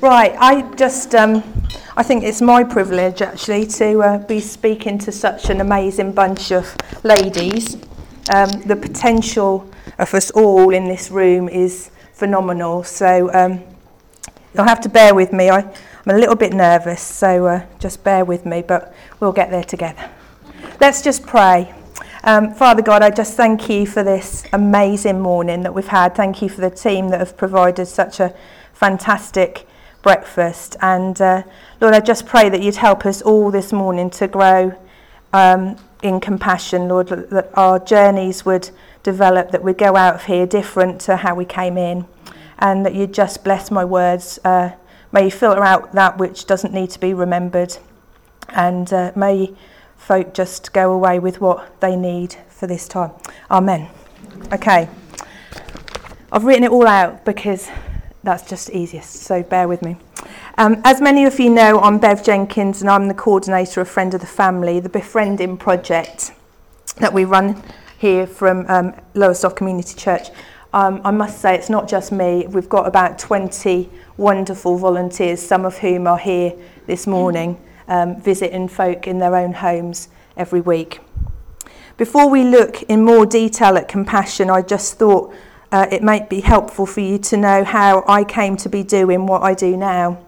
Right, I just, um, I think it's my privilege actually to uh, be speaking to such an amazing bunch of ladies. Um, the potential of us all in this room is phenomenal, so um, you'll have to bear with me. I, I'm a little bit nervous, so uh, just bear with me, but we'll get there together. Let's just pray. Um, Father God, I just thank you for this amazing morning that we've had. Thank you for the team that have provided such a fantastic breakfast. And uh, Lord, I just pray that you'd help us all this morning to grow um, in compassion, Lord, that our journeys would develop, that we'd go out of here different to how we came in, and that you'd just bless my words. Uh, may you filter out that which doesn't need to be remembered, and uh, may folk just go away with what they need for this time. Amen. Okay. I've written it all out because that's just easiest, so bear with me. Um, as many of you know, I'm Bev Jenkins and I'm the coordinator of Friend of the Family, the befriending project that we run here from um, Lowestoft Community Church. Um, I must say, it's not just me. We've got about 20 wonderful volunteers, some of whom are here this morning, um, visiting folk in their own homes every week. Before we look in more detail at compassion, I just thought uh, it might be helpful for you to know how I came to be doing what I do now.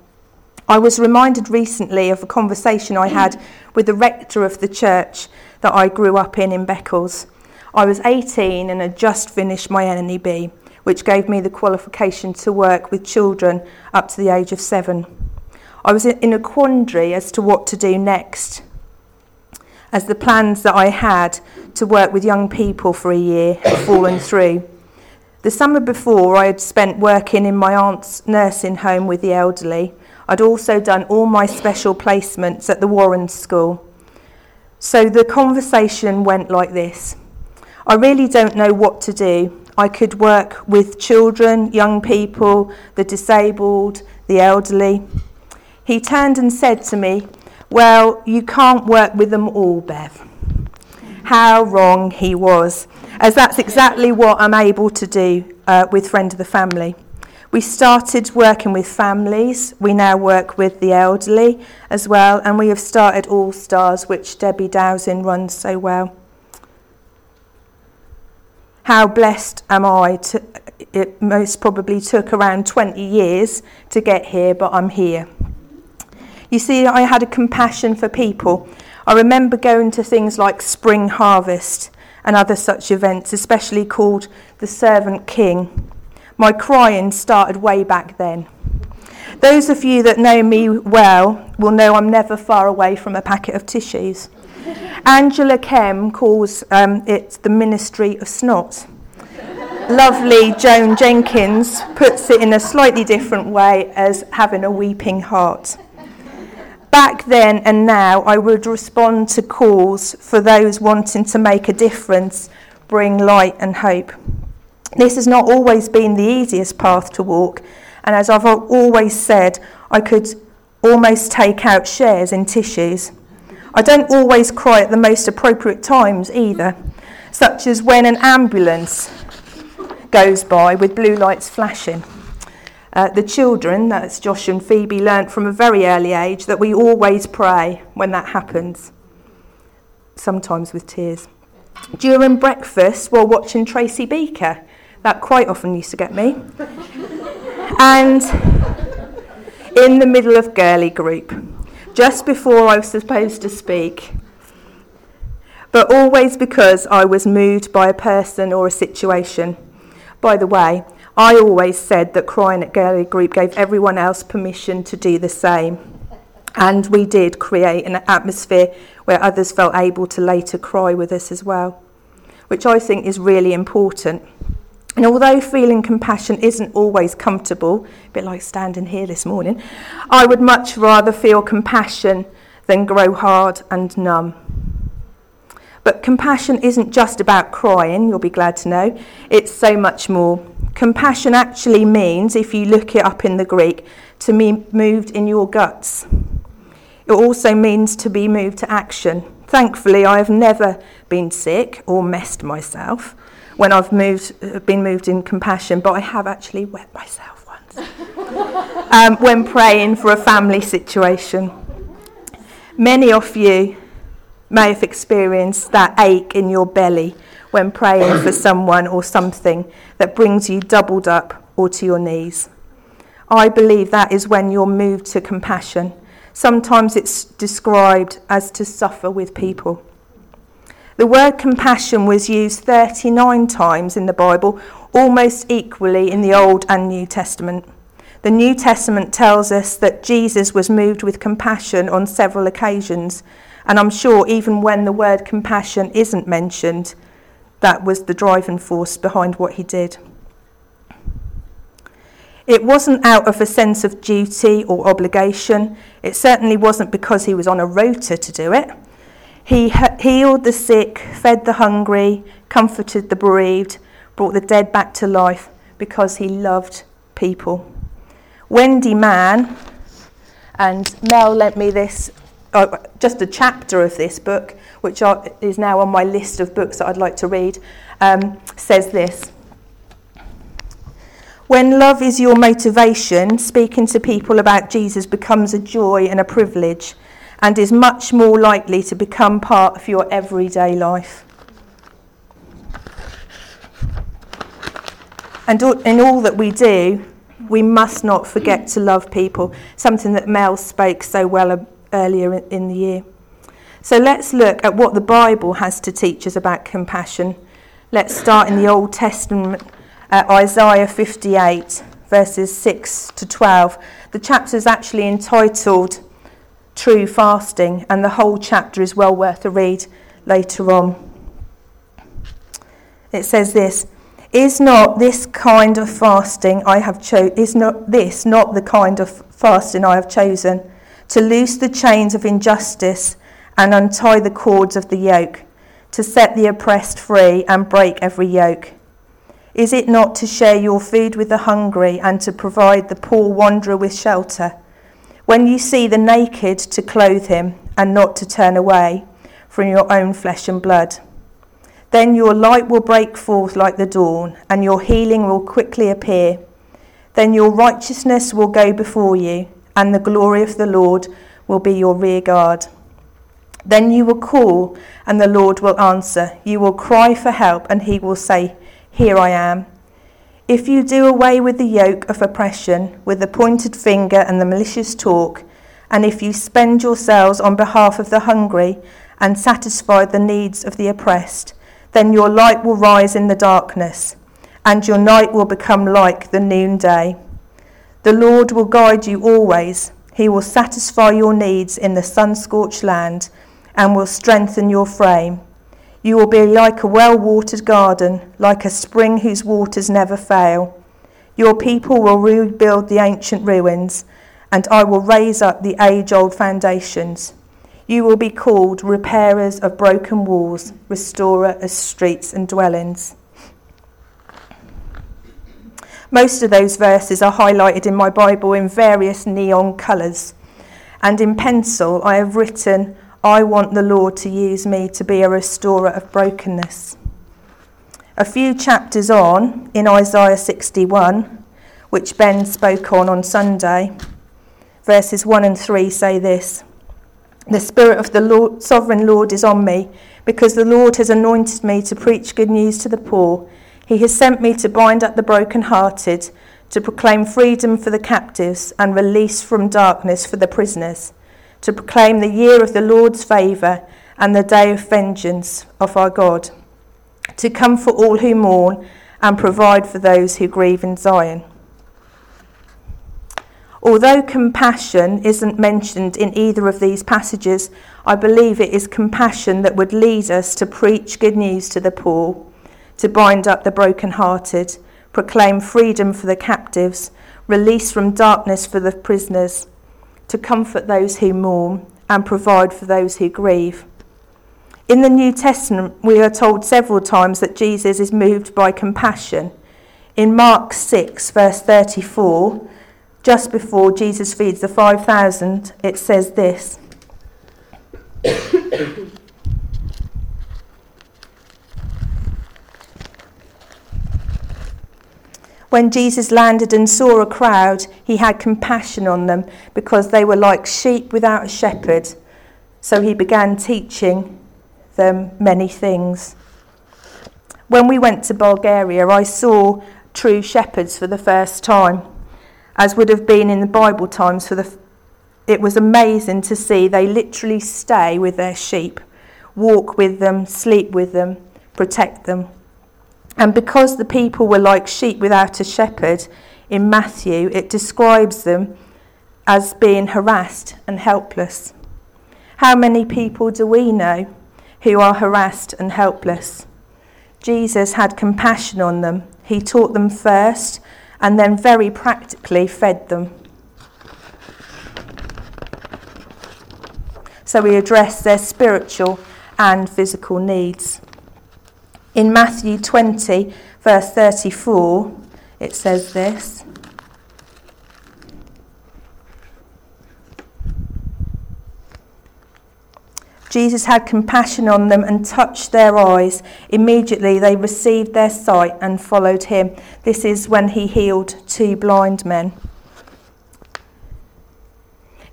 I was reminded recently of a conversation I had with the rector of the church that I grew up in in Beccles. I was 18 and had just finished my NNEB, which gave me the qualification to work with children up to the age of seven. I was in a quandary as to what to do next, as the plans that I had to work with young people for a year had fallen through. The summer before, I had spent working in my aunt's nursing home with the elderly. I'd also done all my special placements at the Warren School. So the conversation went like this I really don't know what to do. I could work with children, young people, the disabled, the elderly. He turned and said to me, Well, you can't work with them all, Bev. How wrong he was as that's exactly what I'm able to do uh, with Friend of the Family. We started working with families, we now work with the elderly as well, and we have started All Stars, which Debbie Dowsing runs so well. How blessed am I? To, it most probably took around 20 years to get here, but I'm here. You see, I had a compassion for people. I remember going to things like Spring Harvest and other such events, especially called The Servant King. My crying started way back then. Those of you that know me well will know I'm never far away from a packet of tissues. Angela Kem calls um, it the ministry of snot. Lovely Joan Jenkins puts it in a slightly different way as having a weeping heart. Back then and now, I would respond to calls for those wanting to make a difference, bring light and hope. This has not always been the easiest path to walk, and as I've always said, I could almost take out shares in tissues. I don't always cry at the most appropriate times either, such as when an ambulance goes by with blue lights flashing. Uh, the children, that's Josh and Phoebe, learnt from a very early age that we always pray when that happens, sometimes with tears. During breakfast, while watching Tracy Beaker, that quite often used to get me. and in the middle of girly group, just before I was supposed to speak, but always because I was moved by a person or a situation. By the way, I always said that crying at Girly Group gave everyone else permission to do the same. And we did create an atmosphere where others felt able to later cry with us as well, which I think is really important. And although feeling compassion isn't always comfortable, a bit like standing here this morning, I would much rather feel compassion than grow hard and numb. But compassion isn't just about crying, you'll be glad to know. It's so much more. Compassion actually means, if you look it up in the Greek, to be moved in your guts. It also means to be moved to action. Thankfully, I have never been sick or messed myself when I've moved, been moved in compassion, but I have actually wet myself once. um, when praying for a family situation. Many of you may have experienced that ache in your belly when praying for someone or something that brings you doubled up or to your knees. I believe that is when you're moved to compassion. Sometimes it's described as to suffer with people. The word compassion was used 39 times in the Bible, almost equally in the Old and New Testament. The New Testament tells us that Jesus was moved with compassion on several occasions, and I'm sure even when the word compassion isn't mentioned, that was the driving force behind what he did. It wasn't out of a sense of duty or obligation. It certainly wasn't because he was on a rota to do it. He healed the sick, fed the hungry, comforted the bereaved, brought the dead back to life because he loved people. Wendy Mann, and Mel lent me this, uh, just a chapter of this book, which are, is now on my list of books that I'd like to read, um, says this. When love is your motivation, speaking to people about Jesus becomes a joy and a privilege and is much more likely to become part of your everyday life. And in all that we do, we must not forget to love people, something that Mel spoke so well earlier in the year. So let's look at what the Bible has to teach us about compassion. Let's start in the Old Testament uh, Isaiah 58, verses 6 to 12. The chapter is actually entitled True Fasting, and the whole chapter is well worth a read later on. It says this Is not this kind of fasting I have chosen, is not this not the kind of fasting I have chosen? To loose the chains of injustice and untie the cords of the yoke, to set the oppressed free and break every yoke. Is it not to share your food with the hungry and to provide the poor wanderer with shelter? When you see the naked, to clothe him and not to turn away from your own flesh and blood. Then your light will break forth like the dawn, and your healing will quickly appear. Then your righteousness will go before you, and the glory of the Lord will be your rear guard. Then you will call, and the Lord will answer. You will cry for help, and he will say, here I am. If you do away with the yoke of oppression, with the pointed finger and the malicious talk, and if you spend yourselves on behalf of the hungry and satisfy the needs of the oppressed, then your light will rise in the darkness, and your night will become like the noonday. The Lord will guide you always. He will satisfy your needs in the sun scorched land and will strengthen your frame. You will be like a well watered garden, like a spring whose waters never fail. Your people will rebuild the ancient ruins, and I will raise up the age old foundations. You will be called repairers of broken walls, restorer of streets and dwellings. Most of those verses are highlighted in my Bible in various neon colours, and in pencil I have written I want the Lord to use me to be a restorer of brokenness. A few chapters on, in Isaiah 61, which Ben spoke on on Sunday, verses 1 and 3 say this The Spirit of the Lord, sovereign Lord is on me, because the Lord has anointed me to preach good news to the poor. He has sent me to bind up the brokenhearted, to proclaim freedom for the captives and release from darkness for the prisoners to proclaim the year of the Lord's favour and the day of vengeance of our God, to comfort all who mourn and provide for those who grieve in Zion. Although compassion isn't mentioned in either of these passages, I believe it is compassion that would lead us to preach good news to the poor, to bind up the broken-hearted, proclaim freedom for the captives, release from darkness for the prisoners, to comfort those who mourn and provide for those who grieve. In the New Testament, we are told several times that Jesus is moved by compassion. In Mark 6, verse 34, just before Jesus feeds the 5,000, it says this. When Jesus landed and saw a crowd, he had compassion on them because they were like sheep without a shepherd. So he began teaching them many things. When we went to Bulgaria, I saw true shepherds for the first time, as would have been in the Bible times for the it was amazing to see they literally stay with their sheep, walk with them, sleep with them, protect them. And because the people were like sheep without a shepherd, in Matthew it describes them as being harassed and helpless. How many people do we know who are harassed and helpless? Jesus had compassion on them. He taught them first and then very practically fed them. So he addressed their spiritual and physical needs. In Matthew 20, verse 34, it says this. Jesus had compassion on them and touched their eyes. Immediately they received their sight and followed him. This is when he healed two blind men.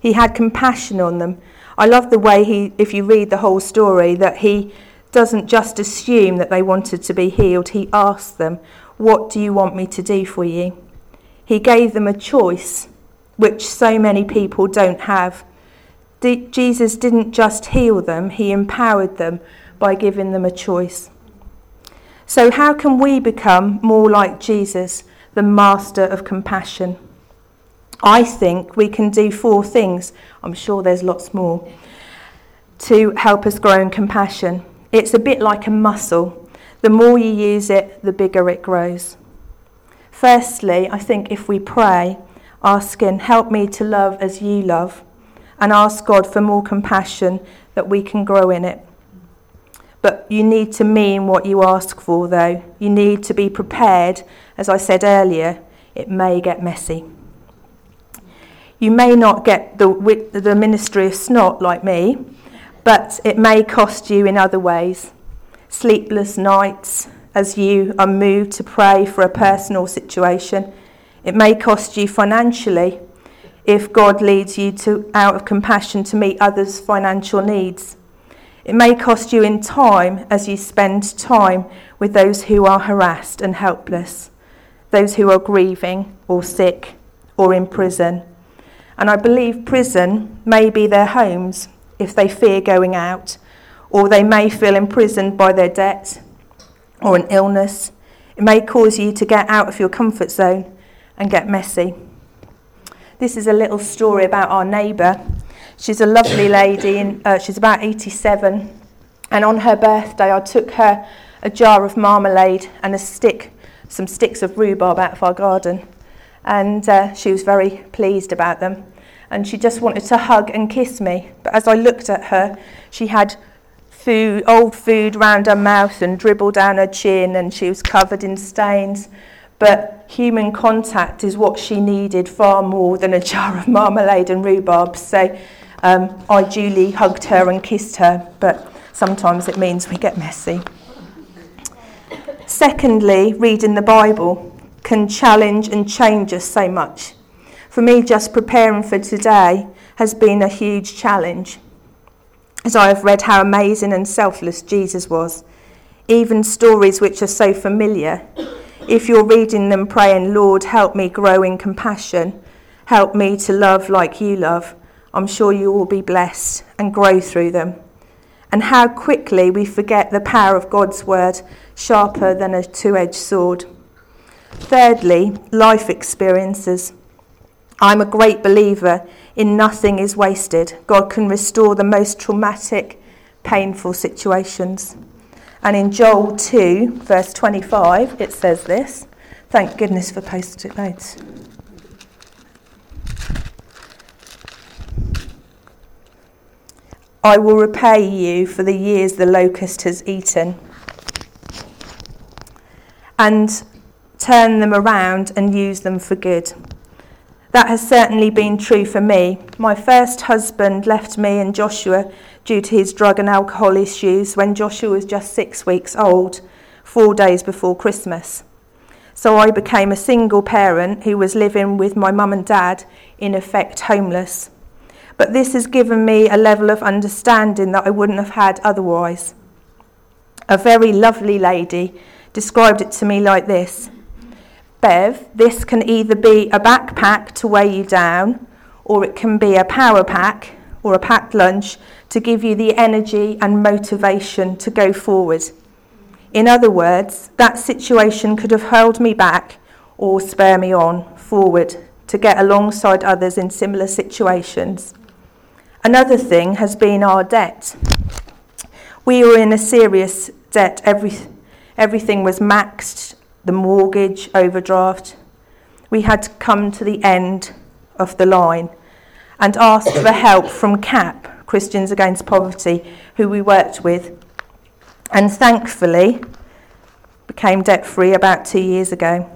He had compassion on them. I love the way he, if you read the whole story, that he doesn't just assume that they wanted to be healed. He asked them, What do you want me to do for you? He gave them a choice, which so many people don't have. Jesus didn't just heal them, he empowered them by giving them a choice. So, how can we become more like Jesus, the master of compassion? I think we can do four things. I'm sure there's lots more to help us grow in compassion. It's a bit like a muscle. The more you use it, the bigger it grows. Firstly, I think if we pray, asking, Help me to love as you love, and ask God for more compassion, that we can grow in it. But you need to mean what you ask for, though. You need to be prepared. As I said earlier, it may get messy. You may not get the, the ministry of snot like me, but it may cost you in other ways. Sleepless nights as you are moved to pray for a personal situation. It may cost you financially if God leads you to, out of compassion to meet others' financial needs. It may cost you in time as you spend time with those who are harassed and helpless, those who are grieving or sick or in prison and I believe prison may be their homes if they fear going out, or they may feel imprisoned by their debt or an illness. It may cause you to get out of your comfort zone and get messy. This is a little story about our neighbour. She's a lovely lady, and uh, she's about 87. And on her birthday, I took her a jar of marmalade and a stick, some sticks of rhubarb out of our garden. And uh, she was very pleased about them and she just wanted to hug and kiss me. But as I looked at her, she had food, old food round her mouth and dribbled down her chin, and she was covered in stains. But human contact is what she needed far more than a jar of marmalade and rhubarb. So um, I duly hugged her and kissed her, but sometimes it means we get messy. Secondly, reading the Bible can challenge and change us so much. For me, just preparing for today has been a huge challenge. As I have read how amazing and selfless Jesus was, even stories which are so familiar, if you're reading them praying, Lord, help me grow in compassion, help me to love like you love, I'm sure you will be blessed and grow through them. And how quickly we forget the power of God's word, sharper than a two edged sword. Thirdly, life experiences. I'm a great believer in nothing is wasted. God can restore the most traumatic, painful situations. And in Joel 2, verse 25, it says this. Thank goodness for post it notes. I will repay you for the years the locust has eaten and turn them around and use them for good. That has certainly been true for me. My first husband left me and Joshua due to his drug and alcohol issues when Joshua was just six weeks old, four days before Christmas. So I became a single parent who was living with my mum and dad, in effect homeless. But this has given me a level of understanding that I wouldn't have had otherwise. A very lovely lady described it to me like this Bev, this can either be a backpack to weigh you down, or it can be a power pack or a packed lunch to give you the energy and motivation to go forward. In other words, that situation could have hurled me back or spur me on forward to get alongside others in similar situations. Another thing has been our debt. We were in a serious debt. Every, everything was maxed the mortgage overdraft. We had come to the end of the line and ask for help from CAP, Christians Against Poverty, who we worked with, and thankfully became debt free about two years ago.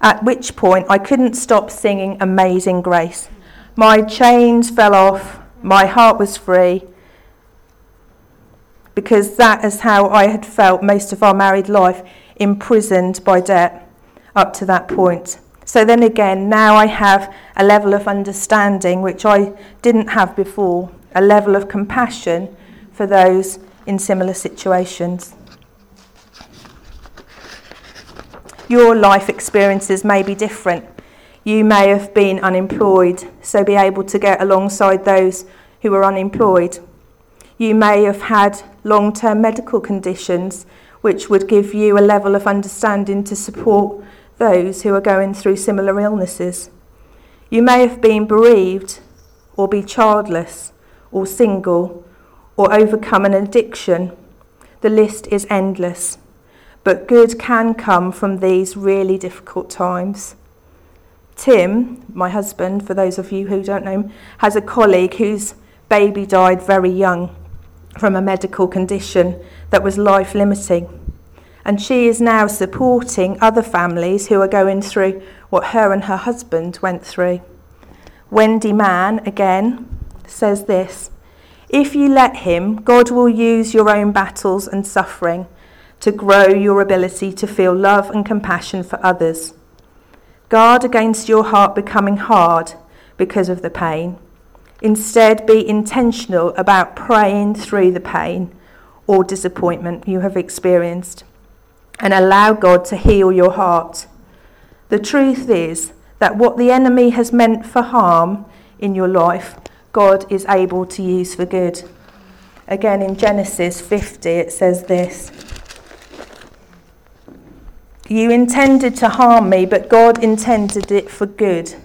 At which point I couldn't stop singing Amazing Grace. My chains fell off, my heart was free, because that is how I had felt most of our married life, imprisoned by debt up to that point. So then again, now I have a level of understanding which I didn't have before, a level of compassion for those in similar situations. Your life experiences may be different. You may have been unemployed, so be able to get alongside those who are unemployed. You may have had long term medical conditions, which would give you a level of understanding to support those who are going through similar illnesses. You may have been bereaved, or be childless, or single, or overcome an addiction. The list is endless. But good can come from these really difficult times. Tim, my husband, for those of you who don't know him, has a colleague whose baby died very young from a medical condition that was life limiting. And she is now supporting other families who are going through what her and her husband went through. Wendy Mann, again, says this If you let Him, God will use your own battles and suffering to grow your ability to feel love and compassion for others. Guard against your heart becoming hard because of the pain. Instead, be intentional about praying through the pain or disappointment you have experienced and allow God to heal your heart. The truth is that what the enemy has meant for harm in your life, God is able to use for good. Again, in Genesis 50, it says this You intended to harm me, but God intended it for good,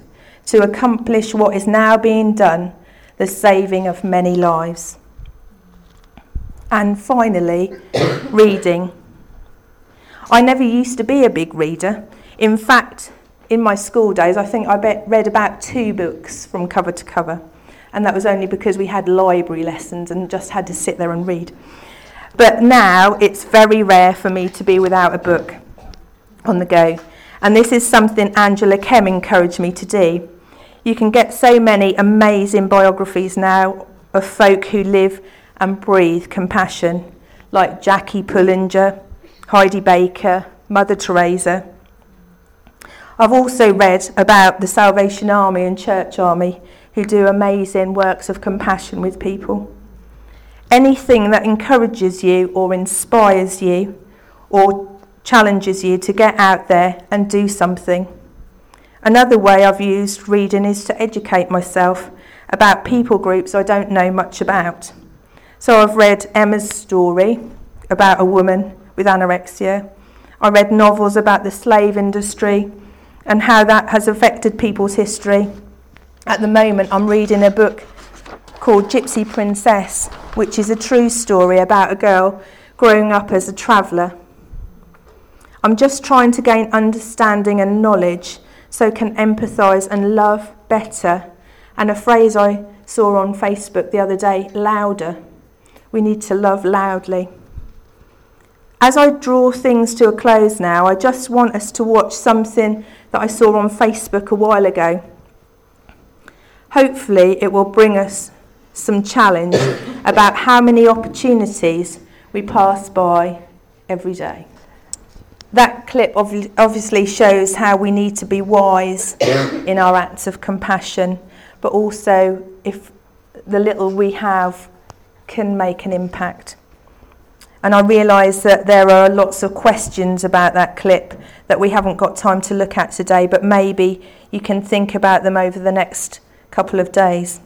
to accomplish what is now being done the saving of many lives. And finally, reading. I never used to be a big reader. In fact, in my school days, I think I read about two books from cover to cover. And that was only because we had library lessons and just had to sit there and read. But now it's very rare for me to be without a book on the go. And this is something Angela Kem encouraged me to do. You can get so many amazing biographies now of folk who live and breathe compassion, like Jackie Pullinger, Heidi Baker, Mother Teresa. I've also read about the Salvation Army and Church Army who do amazing works of compassion with people. Anything that encourages you or inspires you or challenges you to get out there and do something. Another way I've used reading is to educate myself about people groups I don't know much about. So I've read Emma's story about a woman with anorexia. I read novels about the slave industry and how that has affected people's history. At the moment, I'm reading a book called Gypsy Princess, which is a true story about a girl growing up as a traveller. I'm just trying to gain understanding and knowledge so can empathise and love better. And a phrase I saw on Facebook the other day louder. We need to love loudly. As I draw things to a close now, I just want us to watch something that I saw on Facebook a while ago. Hopefully, it will bring us some challenge about how many opportunities we pass by every day. That clip obviously shows how we need to be wise in our acts of compassion, but also if the little we have can make an impact. And I realise that there are lots of questions about that clip that we haven't got time to look at today, but maybe you can think about them over the next couple of days.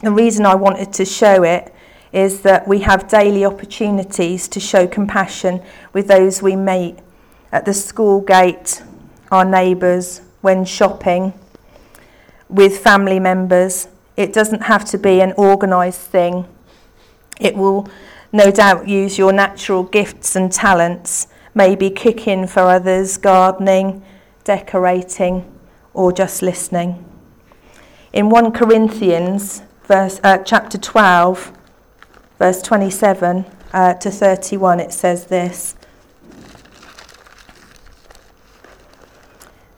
The reason I wanted to show it is that we have daily opportunities to show compassion with those we meet at the school gate, our neighbours, when shopping, with family members. It doesn't have to be an organised thing. It will no doubt use your natural gifts and talents, maybe cooking for others, gardening, decorating, or just listening. In 1 Corinthians, verse, uh, chapter 12, verse 27 uh, to 31, it says this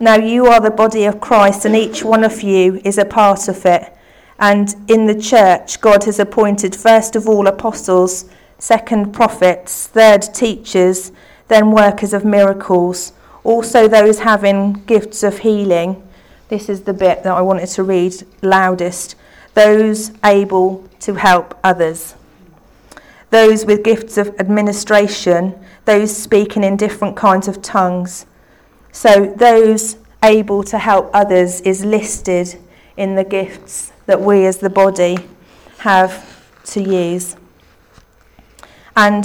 Now you are the body of Christ, and each one of you is a part of it. And in the church, God has appointed first of all apostles, second prophets, third teachers, then workers of miracles, also those having gifts of healing. This is the bit that I wanted to read loudest. Those able to help others those with gifts of administration, those speaking in different kinds of tongues. So, those able to help others is listed in the gifts that we as the body have to use. And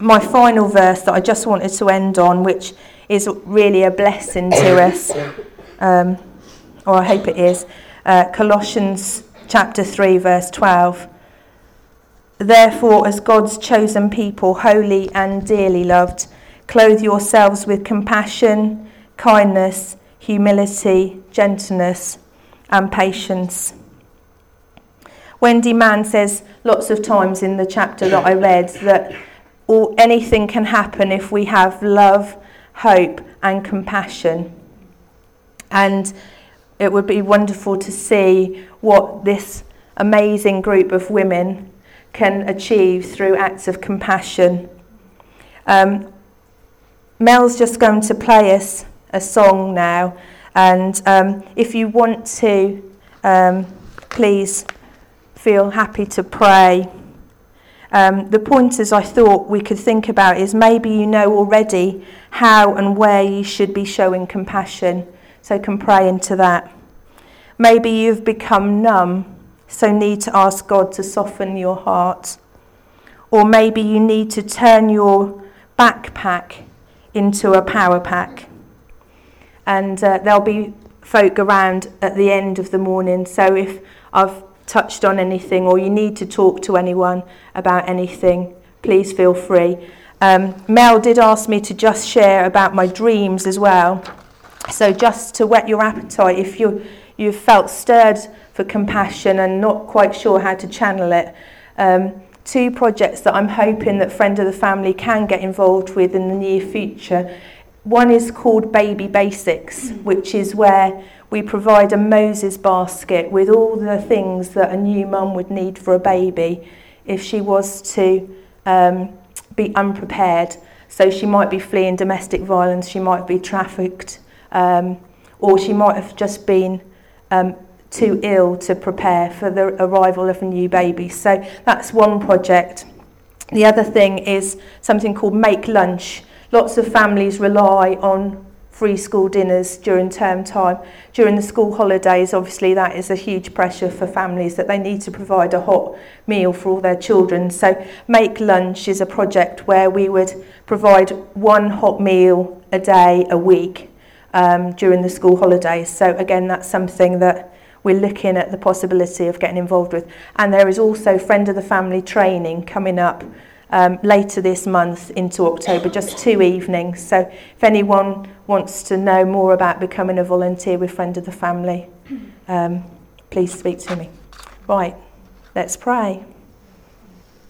my final verse that I just wanted to end on, which is really a blessing to us, um, or I hope it is, uh, Colossians chapter 3, verse 12. Therefore, as God's chosen people, holy and dearly loved, clothe yourselves with compassion, kindness, humility, gentleness, and patience. Wendy Mann says lots of times in the chapter that I read that all, anything can happen if we have love, hope, and compassion. And it would be wonderful to see what this amazing group of women can achieve through acts of compassion. Um, Mel's just going to play us a song now, and um, if you want to, um, please feel happy to pray. Um, the pointers I thought we could think about is maybe you know already how and where you should be showing compassion, so can pray into that. Maybe you've become numb so need to ask God to soften your heart. Or maybe you need to turn your backpack into a power pack. And uh, there'll be folk around at the end of the morning. So if I've touched on anything or you need to talk to anyone about anything, please feel free. Um, Mel did ask me to just share about my dreams as well. So just to whet your appetite, if you you've felt stirred for compassion and not quite sure how to channel it. Um, two projects that I'm hoping that Friend of the Family can get involved with in the near future. One is called Baby Basics, which is where we provide a Moses basket with all the things that a new mum would need for a baby if she was to um, be unprepared. So she might be fleeing domestic violence, she might be trafficked, um, or she might have just been um, too ill to prepare for the arrival of a new baby. So that's one project. The other thing is something called Make Lunch. Lots of families rely on free school dinners during term time. During the school holidays, obviously, that is a huge pressure for families that they need to provide a hot meal for all their children. So, Make Lunch is a project where we would provide one hot meal a day a week um, during the school holidays. So, again, that's something that we're looking at the possibility of getting involved with. And there is also Friend of the Family training coming up um, later this month into October, just two evenings. So if anyone wants to know more about becoming a volunteer with Friend of the Family, um, please speak to me. Right, let's pray.